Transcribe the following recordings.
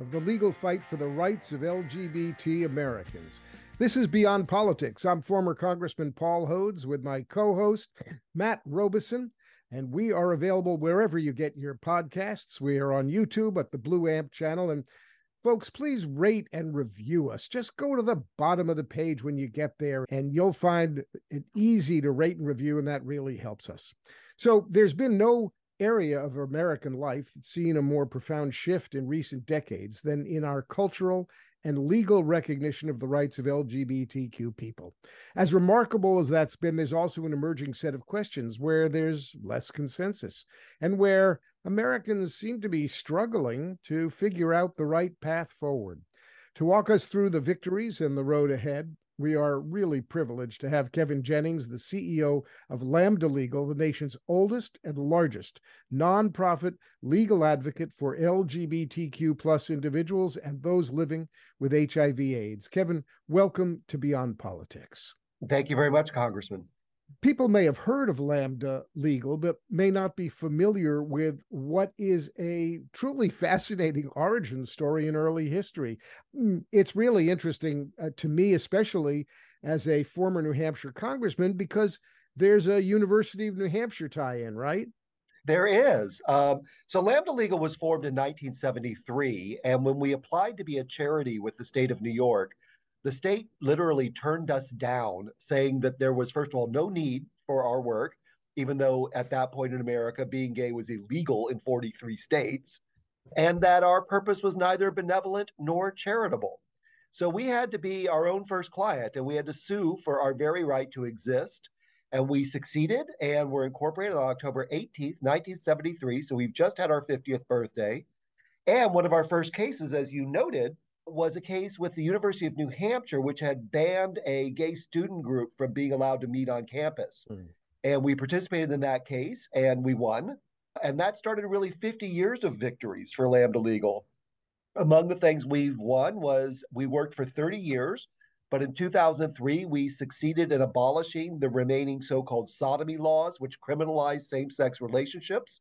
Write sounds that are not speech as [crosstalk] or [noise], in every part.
of the legal fight for the rights of LGBT Americans. This is Beyond Politics. I'm former Congressman Paul Hodes with my co host, Matt Robison, and we are available wherever you get your podcasts. We are on YouTube at the Blue Amp channel. And folks, please rate and review us. Just go to the bottom of the page when you get there, and you'll find it easy to rate and review, and that really helps us. So there's been no area of American life that's seen a more profound shift in recent decades than in our cultural and legal recognition of the rights of LGBTQ people. As remarkable as that's been, there's also an emerging set of questions where there's less consensus and where Americans seem to be struggling to figure out the right path forward. To walk us through the victories and the road ahead, we are really privileged to have Kevin Jennings, the CEO of Lambda Legal, the nation's oldest and largest nonprofit legal advocate for LGBTQ plus individuals and those living with HIV/AIDS. Kevin, welcome to Beyond Politics. Thank you very much, Congressman people may have heard of Lambda Legal, but may not be familiar with what is a truly [laughs] fascinating origin story in early history. Mm, it's really interesting uh, to me, especially as a former New Hampshire congressman, because there's a University of New Hampshire tie in, right? There is. Um, so Lambda Legal was formed in 1973. And when we applied to be a charity with the state of New York, the state literally turned us down, saying that there was, first of all, no need for our work, even though at that point in America, being gay was illegal in 43 states, and that our purpose was neither benevolent nor charitable. So we had to be our own first client and we had to sue for our very right to exist. And we succeeded and were incorporated on October 18th, 1973. So we've just had our 50th birthday. And one of our first cases, as you noted, was a case with the University of New Hampshire, which had banned a gay student group from being allowed to meet on campus. Mm. And we participated in that case and we won. And that started really 50 years of victories for Lambda Legal. Among the things we've won was we worked for 30 years, but in 2003, we succeeded in abolishing the remaining so called sodomy laws, which criminalize same sex relationships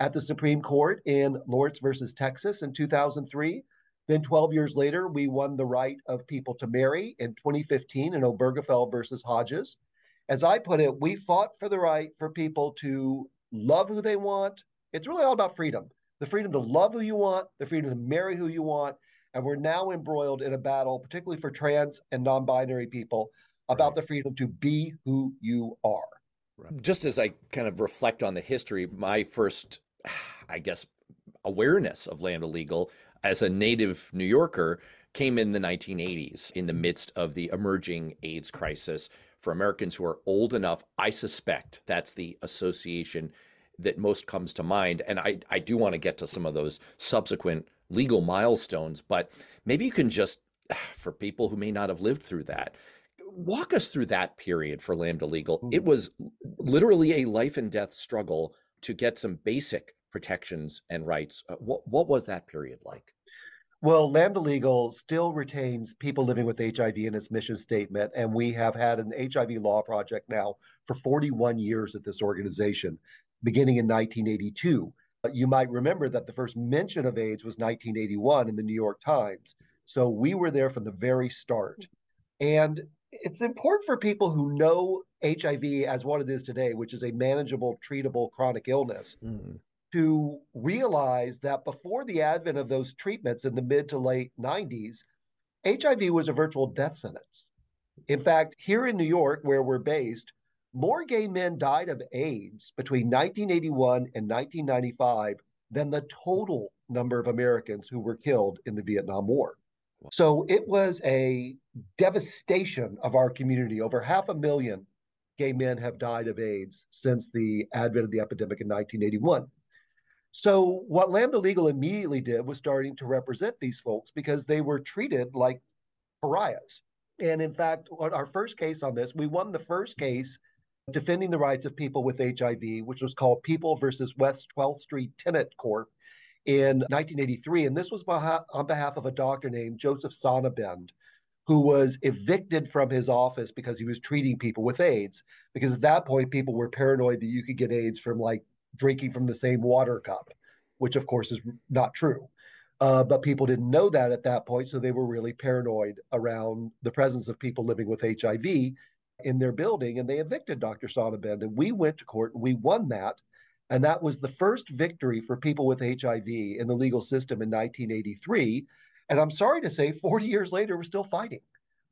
at the Supreme Court in Lawrence versus Texas in 2003. Then 12 years later, we won the right of people to marry in 2015 in Obergefell versus Hodges. As I put it, we fought for the right for people to love who they want. It's really all about freedom the freedom to love who you want, the freedom to marry who you want. And we're now embroiled in a battle, particularly for trans and non binary people, about right. the freedom to be who you are. Just as I kind of reflect on the history, my first, I guess, awareness of Lambda Legal as a native New Yorker came in the 1980s in the midst of the emerging AIDS crisis. For Americans who are old enough, I suspect that's the association that most comes to mind. And I, I do want to get to some of those subsequent legal milestones, but maybe you can just, [sighs] for people who may not have lived through that, walk us through that period for Lambda Legal. It was literally a life and death struggle to get some basic protections and rights. Uh, what what was that period like? Well, Lambda Legal still retains people living with HIV in its mission statement, and we have had an HIV law project now for 41 years at this organization, beginning in 1982. You might remember that the first mention of AIDS was 1981 in the New York Times. So we were there from the very start. And it's important for people who know HIV as what it is today, which is a manageable, treatable chronic illness, mm-hmm to realize that before the advent of those treatments in the mid to late 90s, HIV was a virtual death sentence. In fact, here in New York, where we're based, more gay men died of AIDS between 1981 and 1995 than the total number of Americans who were killed in the Vietnam War. So it was a devastation of our community. Over half a million gay men have died of AIDS since the advent of the epidemic in 1981. So what Lambda Legal immediately did was starting to represent these folks because they were treated like pariahs. And in fact, on our first case on this, we won the first case defending the rights of people with HIV, which was called People versus West 12th Street Tenant Corp in 1983. And this was on behalf of a doctor named Joseph Sonnabend, who was evicted from his office because he was treating people with AIDS. Because at that point, people were paranoid that you could get AIDS from like drinking from the same water cup, which of course is not true. Uh, but people didn't know that at that point, so they were really paranoid around the presence of people living with HIV in their building, and they evicted Dr. Sonnabend. And we went to court, and we won that, and that was the first victory for people with HIV in the legal system in 1983. And I'm sorry to say, 40 [laughs] years later, we're still fighting.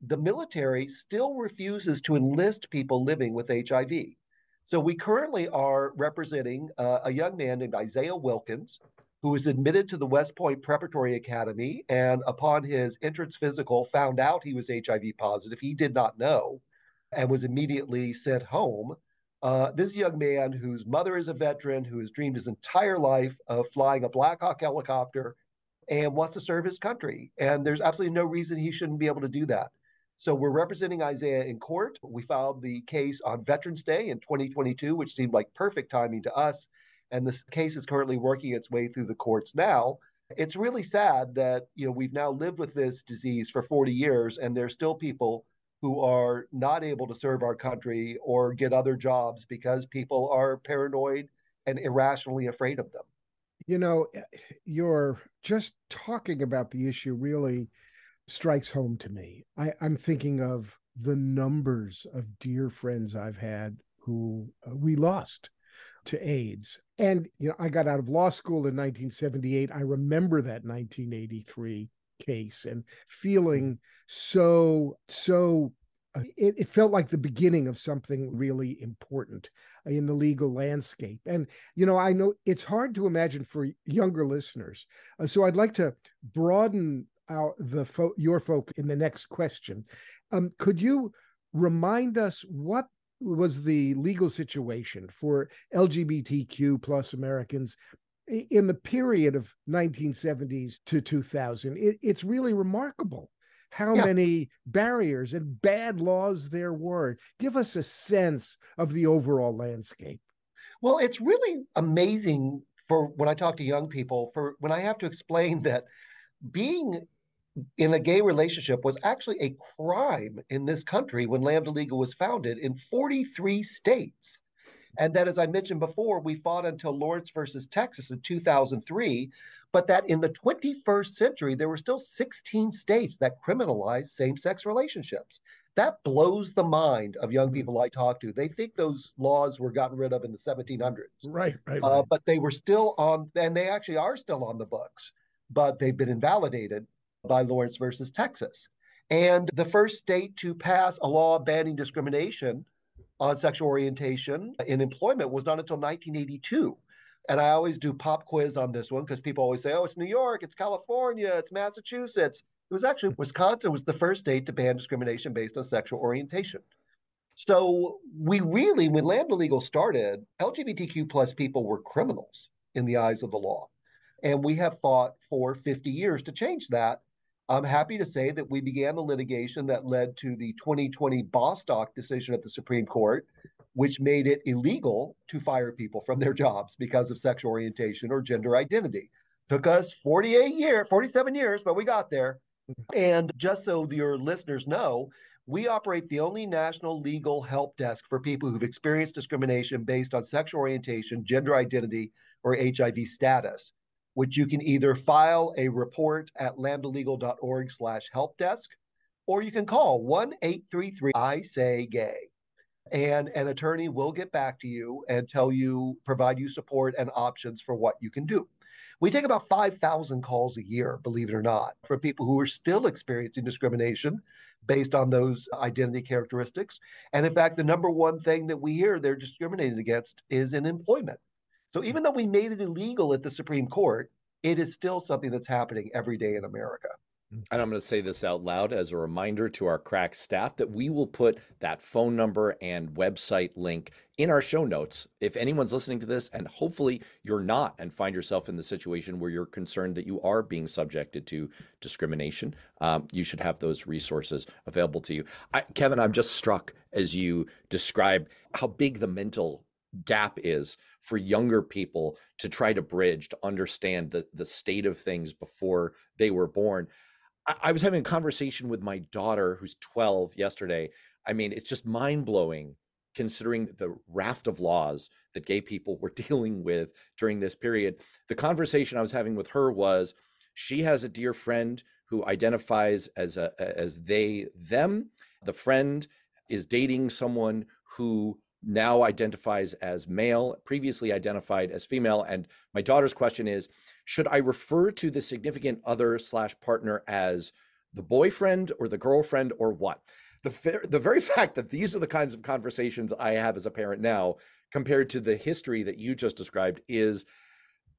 The military still refuses to enlist people living with HIV. So we currently are representing uh, a young man named Isaiah Wilkins, who was admitted to the West Point Preparatory Academy and upon his entrance physical found out he was HIV positive. He did not know and was immediately sent home. Uh, this young man whose mother is a veteran, who has dreamed his entire life of flying a Black Hawk helicopter and wants to serve his country. And there's absolutely no reason he shouldn't be able to do that. So we're representing Isaiah in court. We filed the case on Veterans Day in 2022, which seemed like perfect timing to us and this case is currently working its way through the courts now. It's really sad that you know we've now lived with this disease for 40 years, and there's still people who are not able to serve our country or get other jobs because people are paranoid and irrationally afraid of them. You know, eh, you're just talking about the issue really strikes home to me. I, I'm thinking of the numbers of dear friends I've had who uh, we lost to AIDS. And you know, I got out of law school in 1978. I remember that 1983 case and feeling so so uh, it, it, felt like the beginning of something really important in the legal landscape. And, you know, I know it's hard to imagine for younger listeners. Uh, so I'd like to broaden our, the fo- your folk in the next question. Um, could you remind us what was the legal situation for LGBTQ plus Americans in the period of 1970s to 2000. It, it's really remarkable how yeah. many barriers and bad laws there were. Give us a sense of the overall landscape. Well, it's really amazing for when I talk to young people, for when I have to explain [laughs] that being in a gay relationship was actually a crime in this country when Lambda Legal was founded in 43 states. And that, as I mentioned before, we fought until Lawrence versus Texas in 2003, but that in the 21st century, there were still 16 states that criminalized same sex relationships. That blows the mind of young mm-hmm. people I talk to. They think those laws were gotten rid of in the 1700s. Right, right. Uh, but they were still on, and they actually are still on the books, but they've been invalidated by Lawrence versus Texas. And the first state to pass a law banning discrimination on sexual orientation in employment was not until 1982. And I always do pop quiz on this one because people always say, oh, it's New York, it's California, it's Massachusetts. It was actually Wisconsin was the first state to ban discrimination based on sexual orientation. So we really, when Lambda Legal started, LGBTQ plus people were criminals in the eyes of the law. And we have fought for 50 years to change that. I'm happy to say that we began the litigation that led to the 2020 Bostock decision at the Supreme Court, which made it illegal to fire people from their jobs because of sexual orientation or gender identity. Took us 48 years, 47 years, but we got there. And just so your listeners know, we operate the only national legal help desk for people who've experienced discrimination based on sexual orientation, gender identity, or HIV status which you can either file a report at lambdalegal.org slash help desk, or you can call 1-833-I-SAY-GAY. And an attorney will get back to you and tell you, provide you support and options for what you can do. We take about 5,000 calls a year, believe it or not, for people who are still experiencing discrimination based on those identity characteristics. And in fact, the number one thing that we hear they're discriminated against is in employment. So even though we made it illegal at the Supreme Court, it is still something that's happening every day in America. and I'm going to say this out loud as a reminder to our crack staff that we will put that phone number and website link in our show notes. If anyone's listening to this, and hopefully you're not, and find yourself in the situation where you're concerned that you are being subjected to discrimination, um, you should have those resources available to you. I, Kevin, I'm just struck as you describe how big the mental gap is for younger people to try to bridge to understand the the state of things before they were born I, was having a conversation with my daughter who's 12 yesterday. I mean, it's just mind blowing considering the raft of laws that gay people were [laughs] dealing with during this period. The conversation I was having with her was she has a dear friend who identifies as a as they them. The friend is dating someone who now identifies as male, previously identified as female. And my daughter's question is should I refer to the significant other slash partner as the boyfriend or the girlfriend or what? The, the very [laughs] fact that these are the kinds of conversations I have as a parent now compared to the history that you just described is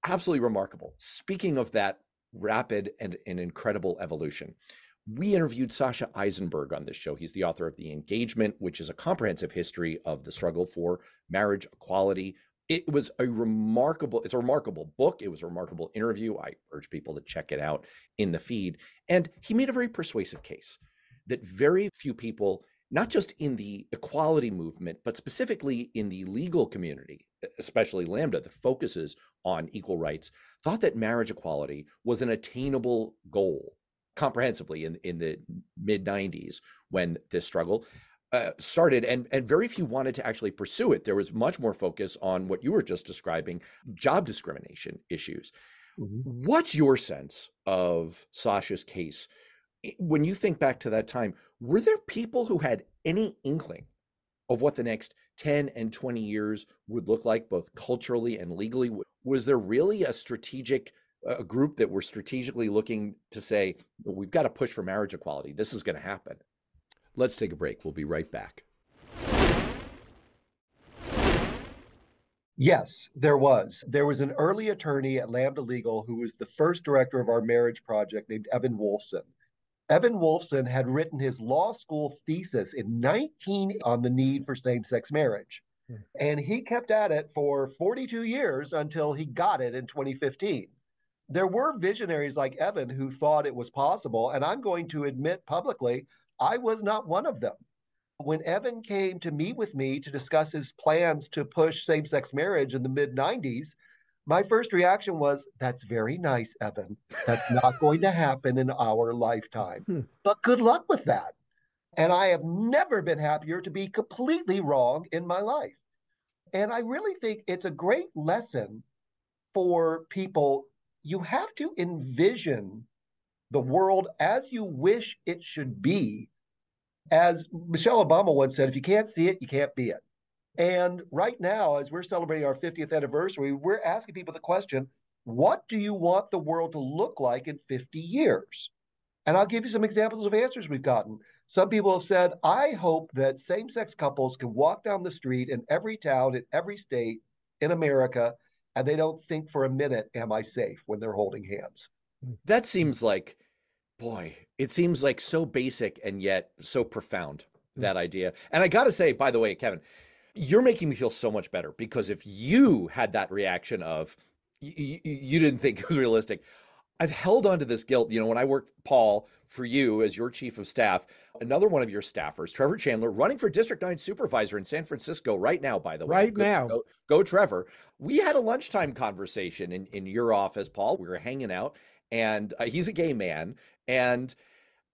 absolutely remarkable. Speaking of that rapid and, and incredible evolution, we interviewed Sasha Issenberg on this show. He's the author of The Engagement, which is a comprehensive history of the struggle for marriage equality. It was a remarkable, it's a remarkable book. It was a remarkable interview. I urge people to check it out in the feed. And he made a very persuasive case that very few people, not just in the equality movement, but specifically in the legal community, especially Lambda, that focuses on equal rights, thought that marriage equality was an attainable goal comprehensively in in the mid 90s when this struggle uh, started and and very few wanted to actually pursue it. There was much more focus on what you were just describing job discrimination issues. Mm-hmm. what's your sense of Sasha's case? When you think back to that time were there people who had any inkling of what the next 10 and 20 years would look like both culturally and legally? Was there really a strategic a group that we're strategically looking to say, we've got to push for marriage equality. This is going to happen. Let's take a break. We'll be right back. Yes, there was. There was an early attorney at Lambda Legal who was the first director of our marriage project named Evan Wolfson. Evan Wolfson had written his law school thesis in 19 on the need for same sex marriage. Hmm. And he kept at it for 42 years until he got it in 2015 there were visionaries like Evan who thought it was possible. And I'm going to admit publicly, I was not one of them. When Evan came to meet with me to discuss his plans to push same sex marriage in the mid 90s, my first reaction was, That's very nice, Evan. That's not going to happen in our lifetime. Hmm. But good luck with that. And I have never been happier to be completely wrong in my life. And I really think it's a great lesson for people you have to envision the world as you wish it should be. As Michelle Obama once said, if you can't see it, you can't be it. And right now, as we're celebrating our 50th anniversary, we're asking people the question what do you want the world to look like in 50 years? And I'll give you some examples of answers we've gotten. Some people have said, I hope that same sex couples can walk down the street in every town, in every state in America and they don't think for a minute, am I safe when they're holding hands? That seems like, boy, it seems like so basic and yet so profound, hmm. that idea. And I got to say, by the way, Kevin, you're making me feel so much better because if you had that reaction of, you, you didn't think it was realistic. I've held on to this guilt. You know, when I worked, Paul, for you as your chief of staff, another one of your staffers, Trevor Chandler, running for District 9 supervisor in San Francisco right now, by the way. Right go, now. Go, go, Trevor. We had a lunchtime conversation in, in your office, Paul. We were hanging out, and uh, he's a gay man. And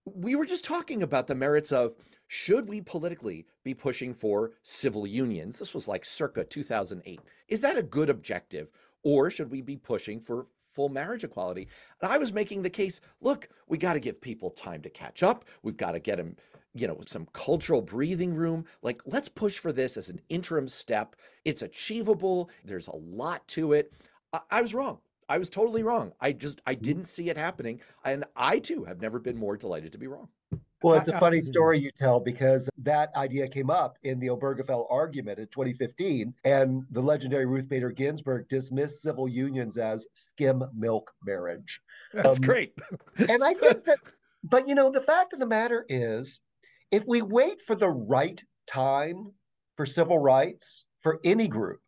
we were just talking about the merits of should we politically be pushing for civil unions? This was like circa 2008. Is that a good objective? Or should we be pushing for full marriage equality. And I was making the case look, we got to give people time to catch up. We've got to get them, you know, some cultural breathing room. Like, let's push for this as an interim step. It's achievable, there's a lot to it. I, I was wrong. I was totally wrong. I just, I didn't see it happening. And I too have never been more delighted to be wrong. Well, it's a funny story you tell because that idea came up in the Obergefell argument in 2015, and the legendary Ruth Bader Ginsburg dismissed civil unions as skim milk marriage. That's um, great. and I think that [laughs] But you know, the fact of the matter is, if we wait for the right time for civil rights for any group,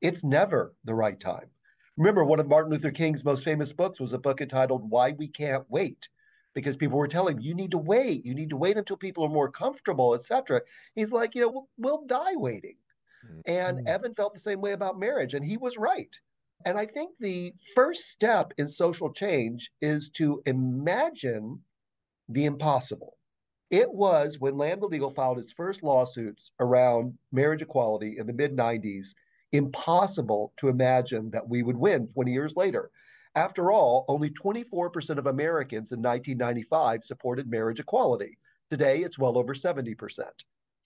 it's never the right time. Remember, one of Martin Luther King's most famous books was a book entitled Why We Can't Wait, because people were telling him, you need to wait, you need to wait until people are more comfortable, etc. He's like, you know, we'll, we'll die waiting. Mm-hmm. And Evan felt the same way about marriage, and he was right. And I think the first step in social change is to imagine the impossible. It was when Lambda Legal filed its first lawsuits around marriage equality in the mid 90s impossible to imagine that we would win 20 years later. After all, only 24% of Americans in 1995 supported marriage equality. Today, it's well over 70%.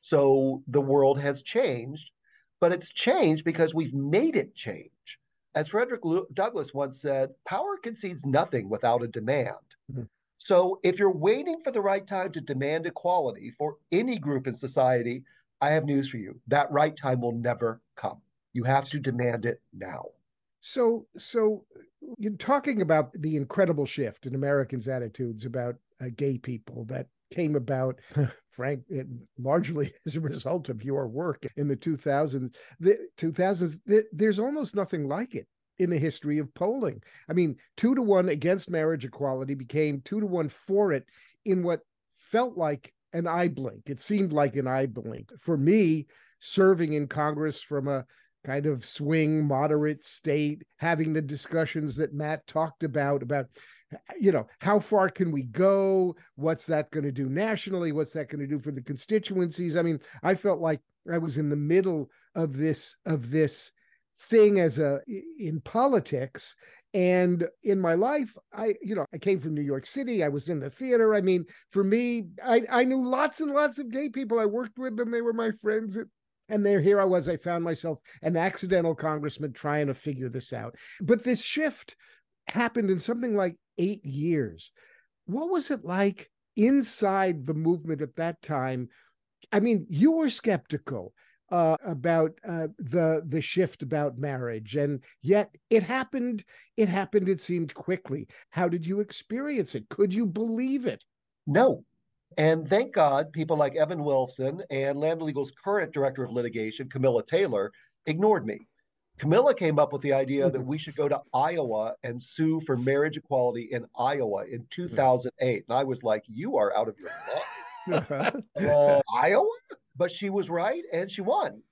So the world has changed, but it's changed because we've made it change. As Frederick Douglass once said, power concedes nothing without a demand. Mm-hmm. So if you're waiting for the right time to demand equality for any group in society, I have news for you. That right time will never come. You have to demand it now. So, so you're talking about the incredible shift in Americans' attitudes about uh, gay people that came about, Frank, largely [laughs] as a result of your work in the 2000s. The 2000s, the, there's almost nothing like it in the history of polling. I mean, two to one against marriage equality became two to one for it in what felt like an eye blink. It seemed like an eye blink. For me, serving in Congress from a kind of swing moderate state having the discussions that matt talked about about you know how far can we go? What's that going to do nationally? What's that going to do for the constituencies? I mean i felt like i was in the middle of this of this thing as a in politics. And in my life i you know i came from new york city. I was in the theater. I mean for me i i knew lots and lots of gay people. I worked with them. They were my friends and there, here I was. I found myself an accidental congressman trying to figure this out. But this shift happened in something like eight years. What was it like inside the movement at that time? I mean, you were skeptical uh, about uh, the the shift about marriage, and yet it happened. It happened. It seemed quickly. How did you experience it? Could you believe it? No, and thank God, people like Evan Wolfson and Lambda Legal's current director of litigation, Camilla Taylor, ignored me. Camilla came up with the idea that we should go to Iowa and sue for marriage equality in Iowa in 2008. And I was like, you are out of your [laughs] mind. uh, Iowa? But she was right and she won.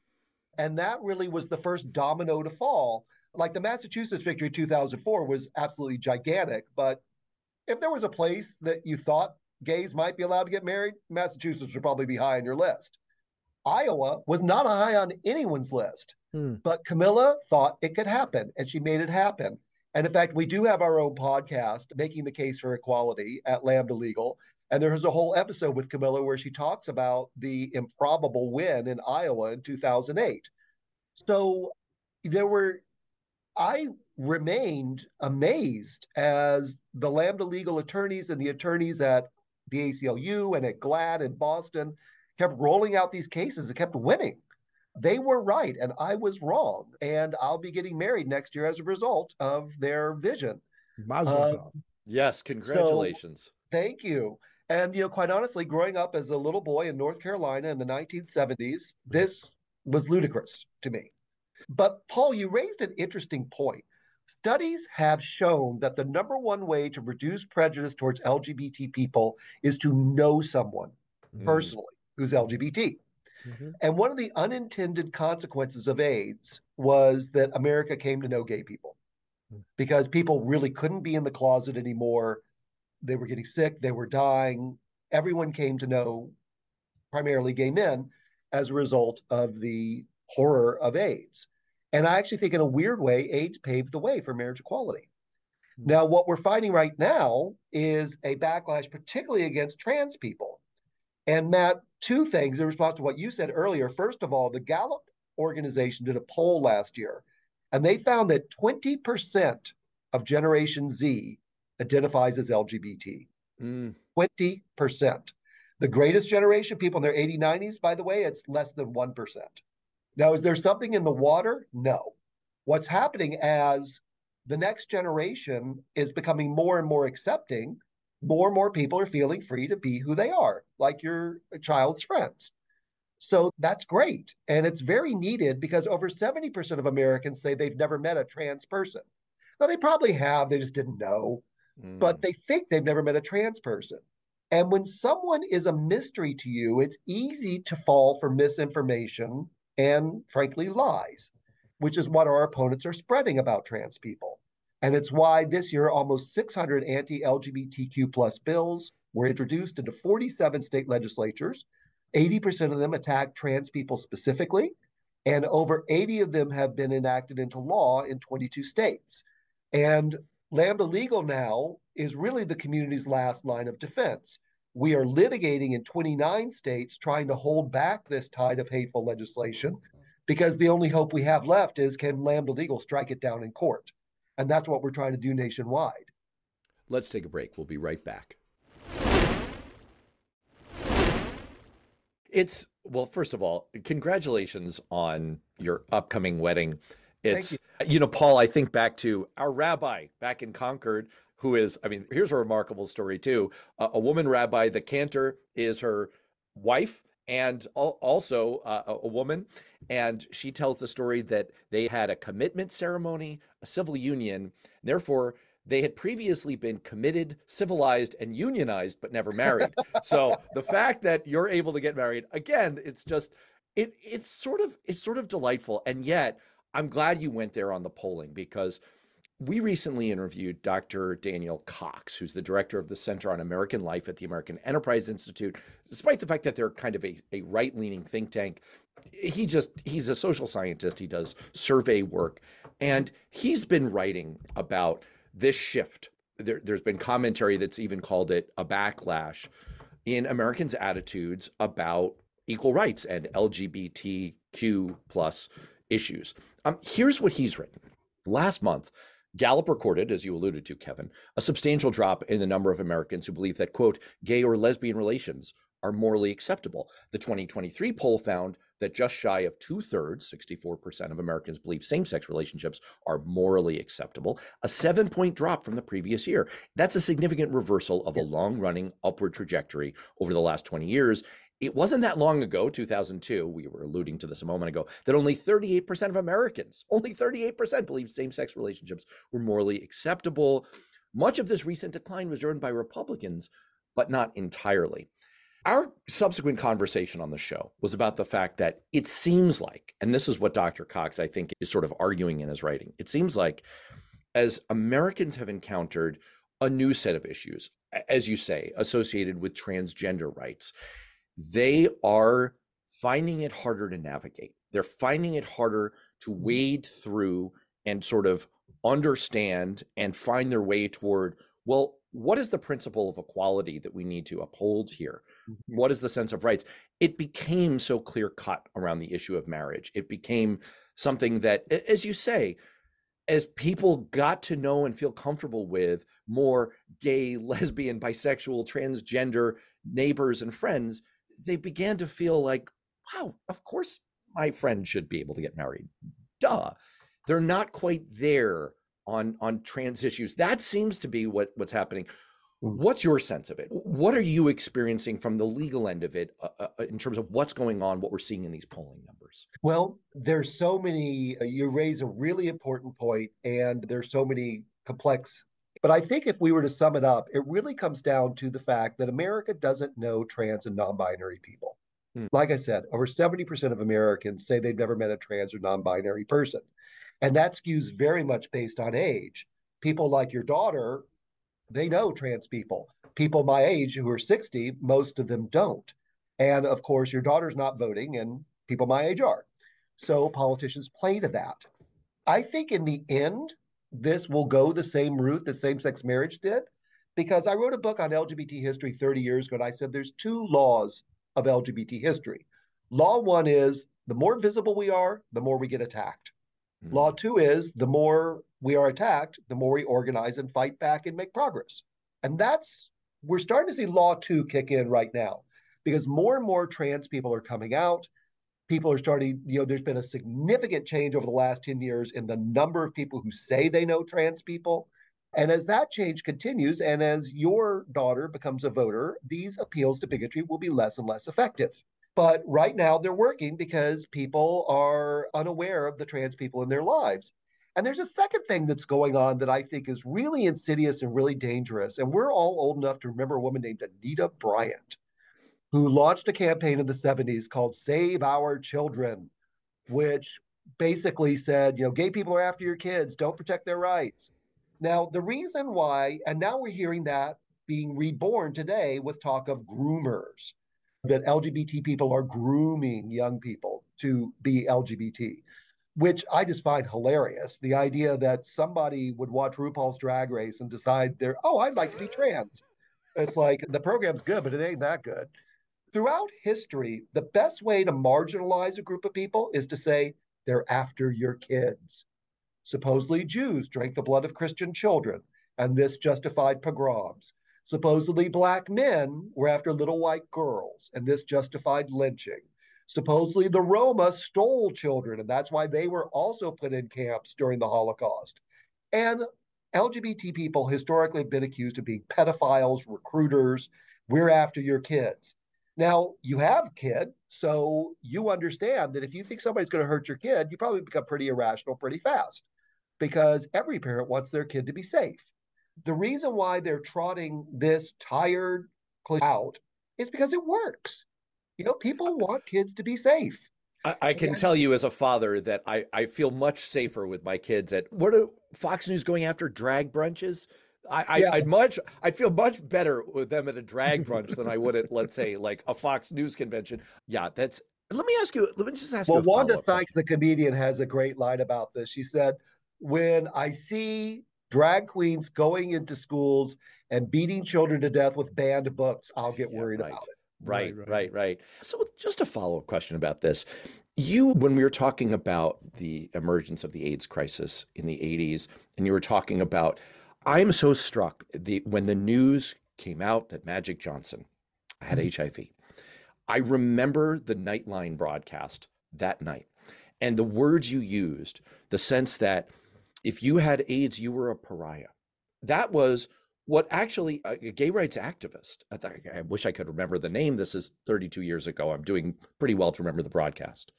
And that really was the first domino to fall. Like the Massachusetts victory 2004 was absolutely gigantic. But if there was a place that you thought gays might be allowed to get married, Massachusetts would probably be high on your list. Iowa was not high on anyone's list, hmm. but Camilla thought it could happen and she made it happen. And in fact, we do have our own podcast, Making the Case for Equality at Lambda Legal. And there's a whole episode with Camilla where she talks about the improbable win in Iowa in 2008. So there were, I remained amazed as the Lambda Legal attorneys and the attorneys at the ACLU and at GLAD in Boston kept rolling out these cases and kept winning. They were right and I was wrong. And I'll be getting married next year as a result of their vision. Uh, yes, congratulations. So, thank you. And, you know, quite honestly, growing up as a little boy in North Carolina in the 1970s, this was ludicrous to me. But, Paul, you raised an interesting point. Studies have shown that the number one way to reduce prejudice towards LGBT people is to know someone mm. personally who's LGBT. Mm-hmm. And one of the unintended consequences of AIDS was that America came to know gay people mm. because people really couldn't be in the closet anymore. They were getting sick, they were dying. Everyone came to know primarily gay men as a result of the horror of AIDS. And I actually think, in a weird way, AIDS paved the way for marriage equality. Mm-hmm. Now, what we're finding right now is a backlash, particularly against trans people. And Matt, two things in response to what you said earlier. First of all, the Gallup organization did a poll last year, and they found that 20% of Generation Z identifies as LGBT. Mm. 20%. The greatest generation, people in their 80s, 90s, by the way, it's less than 1%. Now, is there something in the water? No. What's happening as the next generation is becoming more and more accepting, more and more people are feeling free to be who they are, like your child's friends. So that's great. And it's very needed because over 70% of Americans say they've never met a trans person. Now, they probably have, they just didn't know, mm. but they think they've never met a trans person. And when someone is a mystery to you, it's easy to fall for misinformation and, frankly, lies, which is what our opponents are spreading about trans people. And it's why this year almost 600 anti-LGBTQ plus bills were introduced into 47 state legislatures. 80% of them attack trans people specifically, and over 80 of them have been enacted into law in 22 states. And Lambda Legal now is really the community's last line of defense. We are litigating in 29 states trying to hold back this tide of hateful legislation because the only hope we have left is can Lambda Legal strike it down in court? And that's what we're trying to do nationwide. Let's take a break. We'll be right back. It's, well, first of all, congratulations on your upcoming wedding. It's, you. you. know, Paul, I think back to our rabbi back in Concord, who is, I mean, here's a remarkable story too. A woman rabbi, the cantor is her wife and also uh, a woman. And she tells the story that they had a commitment ceremony, a civil union. Therefore, they had previously been committed, civilized, and unionized, but never married. so the fact that you're able to get married again, it's just it it's sort of it's sort of delightful. And yet, I'm glad you went there on the polling because we recently interviewed Dr. Daniel Cox, who's the director of the Center on American Life at the American Enterprise Institute. Despite the fact that they're kind of a, a right leaning think tank, he just he's a social scientist. He does survey work, and he's been writing about this shift. There, there's been commentary that's even called it a backlash in Americans' attitudes about equal rights and LGBTQ plus issues. Um, here's what he's written. Last month, Gallup recorded, as you alluded to, Kevin, a substantial drop in the number of Americans who believe that, quote, gay or lesbian relations are morally acceptable. The 2023 poll found that just shy of two thirds, 64% of Americans believe same sex relationships are morally acceptable, a seven point drop from the previous year. That's a significant reversal of a long running upward trajectory over the last 20 years it wasn't that long ago, 2002, we were alluding to this a moment ago, that only 38% of Americans, only 38% believed same sex relationships were morally acceptable. Much of this recent decline was driven by Republicans, but not entirely. Our subsequent conversation on the show was about the fact that it seems like, and this is what Dr. Cox, I think, is sort of arguing in his writing, it seems like as Americans have encountered a new set of issues, as you say, associated with transgender rights they are finding it harder to navigate. They're finding it harder to mm-hmm. wade through and sort of understand and find their way toward, well, what is the principle of equality that we need to uphold here? Mm-hmm. What is the sense of rights? It became so clear cut around the issue of marriage. It became something that, as you say, as people got to know and feel comfortable with more gay, [laughs] lesbian, bisexual, transgender neighbors and friends, they began to feel like, wow, of course my friend should be able to get married. Duh. They're not quite there on on trans issues. That seems to be what what's happening. Mm. What's your sense of it? What are you experiencing from the legal end of it uh, uh, uh, in terms of what's going on, what we're seeing in these polling numbers? Well, there's so many, uh, you raise a really important point, and there's so many complex but I think if we were to sum it up, it really comes down to the fact that America doesn't know trans and non binary people. Hmm. Like I said, over 70% of Americans say they've never met a trans or non binary person. And that skews very much based on age. People like your daughter, they know trans people. People my age who are 60, most of them don't. And of course, your daughter's not voting, and people my age are. So politicians play to that. I think in the end, this will go the same route that same sex marriage did. Because I wrote a book on LGBT history 30 years ago, and I said there's two laws of LGBT history. Law one is the more visible we are, the more we get attacked. Mm-hmm. Law two is the more we are attacked, the more we organize and fight back and make progress. And that's, we're starting to see law two kick in right now because more and more trans people are coming out people are starting, you know, there's been a significant change over the last 10 years in the number of people who say they know trans people. And as that change continues, and as your daughter becomes a voter, these appeals to bigotry will be less and less effective. But right now, they're working because people are unaware of the trans people in their lives. And there's a second thing that's going on that I think is really insidious and really dangerous. And we're all old enough to remember a woman named Anita Bryant, who launched a campaign in the 70s called Save Our Children, which basically said, you know, gay people are after your kids, don't protect their rights. Now, the reason why, and now we're hearing that being reborn today with talk of groomers, that LGBT people are grooming young people to be LGBT, which I just find hilarious. The idea that somebody would watch RuPaul's Drag Race and decide they're, oh, I'd like to be trans. It's like the program's good, but it ain't that good. Throughout history, the best way to marginalize a group of people is to say they're after your kids. Supposedly, Jews drank the blood of Christian children, and this justified pogroms. Supposedly, black men were after little white girls, and this justified lynching. Supposedly, the Roma stole children, and that's why they were also put in camps during the Holocaust. And LGBT people historically have been accused of being pedophiles, recruiters. We're after your kids. Now, you have a kid, so you understand that if you think somebody's going to hurt your kid, you probably become pretty irrational pretty fast because every parent wants their kid to be safe. The reason why they're trotting this tired out is because it works. You know, people want kids to be safe. I, I can tell you as a father that I, I feel much safer with my kids at what are Fox News going after drag brunches? I, yeah. I would much I'd feel much better with them at a drag [laughs] brunch than I would at let's say like a Fox News convention. Yeah, that's let me ask you let me just ask well, you. Well, Wanda Sykes, the comedian, has a great line about this. She said, when I see drag queens going into schools and beating children to death with banned books, I'll get yeah, worried right. about it. Right, right, right, right. So, just a follow up question about this. You, when we were talking about the emergence of the AIDS crisis in the 80s, and you were talking about, I'm so struck the when the news came out that Magic Johnson had mm-hmm. HIV. I remember the Nightline broadcast that night and the words you used, the sense that if you had AIDS, you were a pariah. That was what actually a gay rights activist, I wish I could remember the name. This is 32 years ago. I'm doing pretty well to remember the broadcast.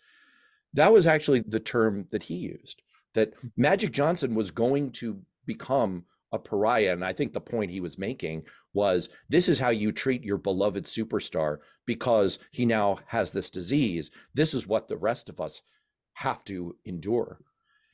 That was actually the term that he used, that Magic Johnson was going to become a pariah. And I think the point he was making was this is how you treat your beloved superstar because he now has this disease. This is what the rest of us have to endure.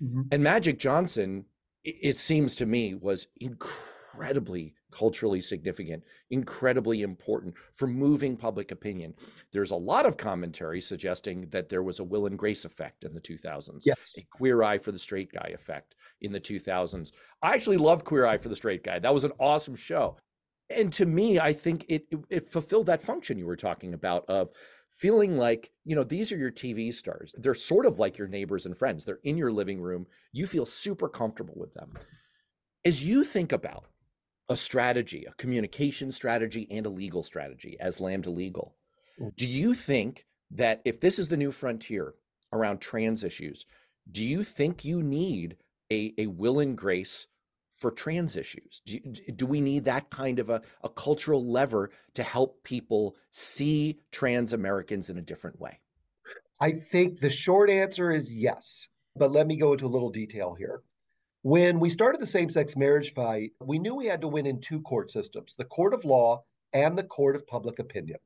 Mm-hmm. And Magic Johnson, it seems to me, was incredibly culturally significant, incredibly important for moving public opinion. There's a lot of commentary suggesting that there was a Will and Grace effect in the 2000s, yes. a Queer Eye for the Straight Guy effect in the 2000s. I actually love Queer Eye for the Straight Guy. That was an awesome show. And to me, I think it, it, it fulfilled that function you were talking about of feeling like, you know, these are your TV stars. They're sort of like your neighbors and friends. They're in your living room. You feel super comfortable with them. As you think about a strategy, a communication strategy, and a legal strategy as Lambda Legal, mm. do you think that if this is the new frontier around trans issues, do you think you need a, a will and grace for trans issues? Do, do we need that kind of a, a cultural lever to help people see trans Americans in a different way? I think the short answer is yes, but let me go into a little detail here. When we started the same sex marriage fight, we knew we had to win in two court systems the court of law and the court of public opinion.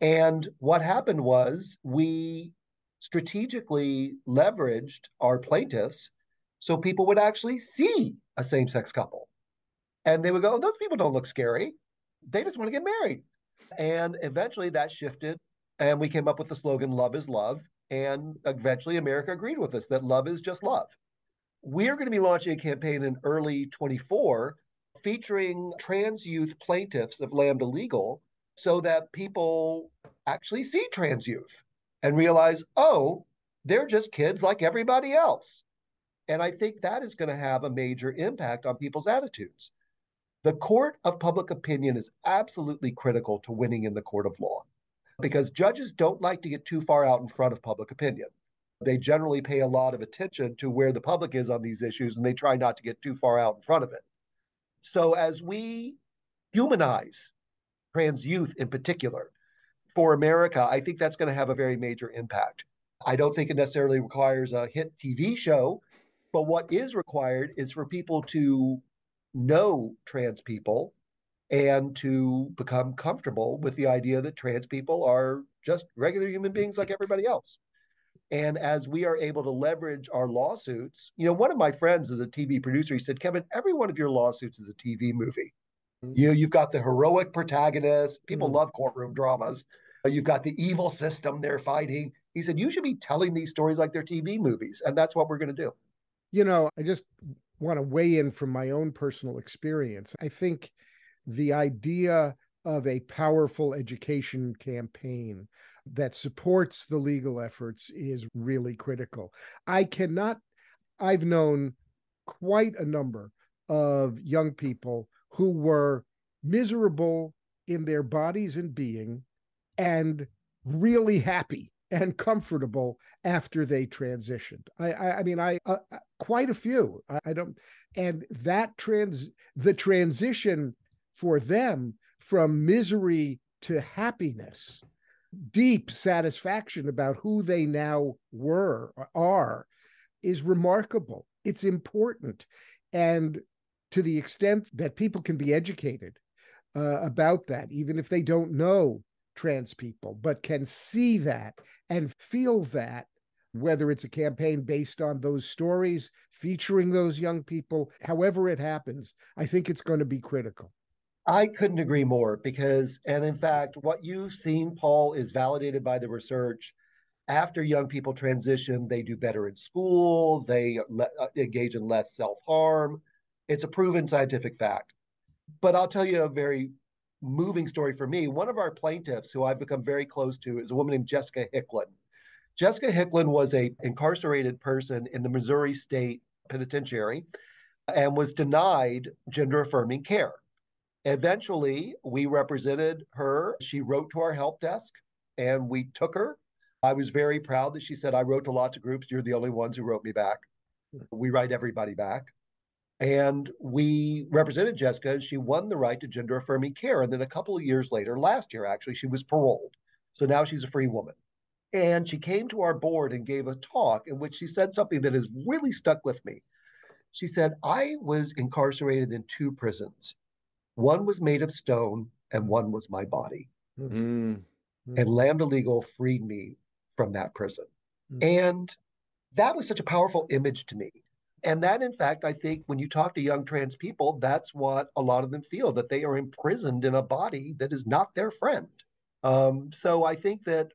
And what happened was we strategically leveraged our plaintiffs so people would actually see a same sex couple. And they would go, those people don't look scary. They just want to get married. And eventually that shifted. And we came up with the slogan, Love is Love. And eventually America agreed with us that love is just love. We're going to be launching a campaign in early 24 featuring trans youth plaintiffs of Lambda Legal so that people actually see trans youth and realize, oh, they're just kids like everybody else. And I think that is going to have a major impact on people's attitudes. The court of public opinion is absolutely critical to winning in the court of law because judges don't like to get too far out in front of public opinion. They generally pay a lot of attention to where the public is on these issues and they try not to get too far out in front of it. So as we humanize trans youth in particular for America, I think that's going to have a very major impact. I don't think it necessarily requires a hit TV show, but what is required is for people to know trans people and to become comfortable with the idea that trans people are just regular human beings like everybody else. And as we are able to leverage our lawsuits, you know, one of my friends is a TV producer. He said, Kevin, every one of your lawsuits is a TV movie. Mm-hmm. You know, you've got the heroic protagonist. People mm-hmm. love courtroom dramas. You've got the evil system they're fighting. He said, you should be telling these stories like they're TV movies. And that's what we're going to do. You know, I just want to weigh in from my own personal experience. I think the idea of a powerful education campaign that supports the legal efforts is really critical. I cannot, I've known quite a number of young people who were miserable in their bodies and being and really happy and comfortable after they transitioned. I, I, I mean, I uh, uh quite a few. I, I, don't, and that trans the transition for them from misery to happiness deep satisfaction about who they now were are is remarkable. It's important. And to the extent that people can be educated uh, about that, even if they don't know trans people, but can see that and feel that, whether it's a campaign based on those stories, featuring those young people, however it happens, I think it's going to be critical. I couldn't agree more because, and in fact, what you've seen, Paul, is validated by the research. After young people transition, they do better in school, they le- uh, engage in less self harm. It's a proven scientific fact. But I'll tell you a very moving story for me. One of our plaintiffs, who I've become very close to, is a woman named Jessica Hicklin. Jessica Hicklin was a incarcerated person in the Missouri State Penitentiary and was denied gender affirming care. Eventually, we represented her. She wrote to our help desk and we took her. I was very proud that she said, I wrote to lots of groups. You're the only ones who wrote me back. We write everybody back. And we represented Jessica and she won the right to gender affirming care. And then a couple of years later, last year actually, she was paroled. So now she's a free woman. And she came to our board and gave a talk in which she said something that has really stuck with me. She said, I was incarcerated in two prisons one was made of stone and one was my body. Mm-hmm. And Lambda Legal freed me from that prison. Mm-hmm. And that was such a powerful image to me. And that, in fact, I think when you talk to young trans people, that's what a lot of them feel that they are imprisoned in a body that is not their friend. Um, so I think that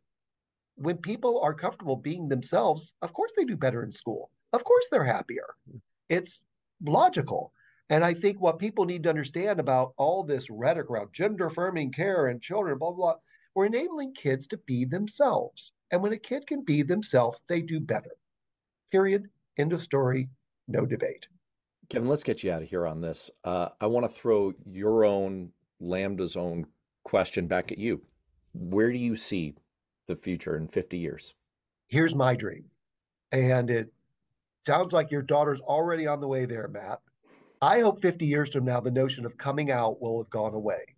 when people are comfortable being themselves, of course they do better in school. Of course they're happier. Mm. It's logical. And I think what people need to understand about all this rhetoric around gender affirming care and children, blah, blah, blah, we're enabling kids to be themselves. And when a kid can be themselves, they do better. Period. End of story. No debate. Kevin, let's get you out of here on this. Uh, I want to throw your own Lambda's own question back at you. Where do you see the future in 50 years? Here's my dream. And it sounds like your daughter's already on the way there, Matt. I hope 50 years from now, the notion of coming out will have gone away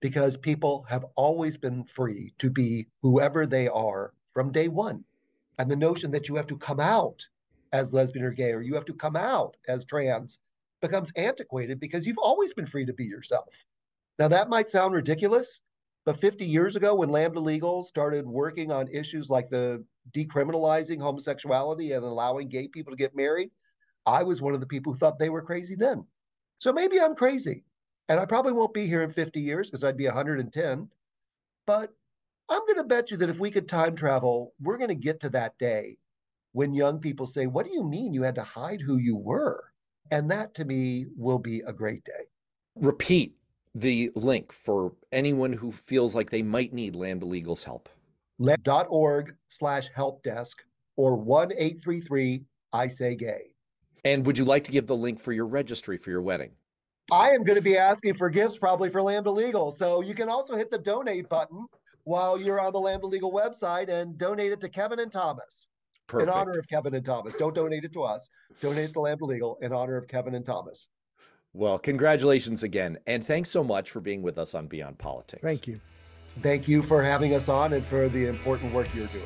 because people have always been free to be whoever they are from day one. And the notion that you have to come out as lesbian or gay or you have to come out as trans becomes antiquated because you've always been free to be yourself. Now, that might sound ridiculous, but 50 years ago, when Lambda Legal started working on issues like the decriminalizing homosexuality and allowing gay people to get married, I was one of the people who thought they were crazy then. So maybe I'm crazy. And I probably won't be here in 50 years because I'd be 110. But I'm going to bet you that if we could time travel, we're going to get to that day when young people say, What do you mean you had to hide who you were? And that to me will be a great day. Repeat the link for anyone who feels like they might need Lambda Legal's help. Lambda.org slash help desk or 1 833 I say gay. And would you like to give the link for your registry for your wedding? I am going to be asking for gifts probably for Lambda Legal. So you can also hit the donate button while you're on the Lambda Legal website and donate it to Kevin and Thomas. Perfect. In honor of Kevin and Thomas. Don't donate it to us. Donate it to Lambda Legal in honor of Kevin and Thomas. Well, congratulations again. And thanks so much for being with us on Beyond Politics. Thank you. Thank you for having us on and for the important work you're doing.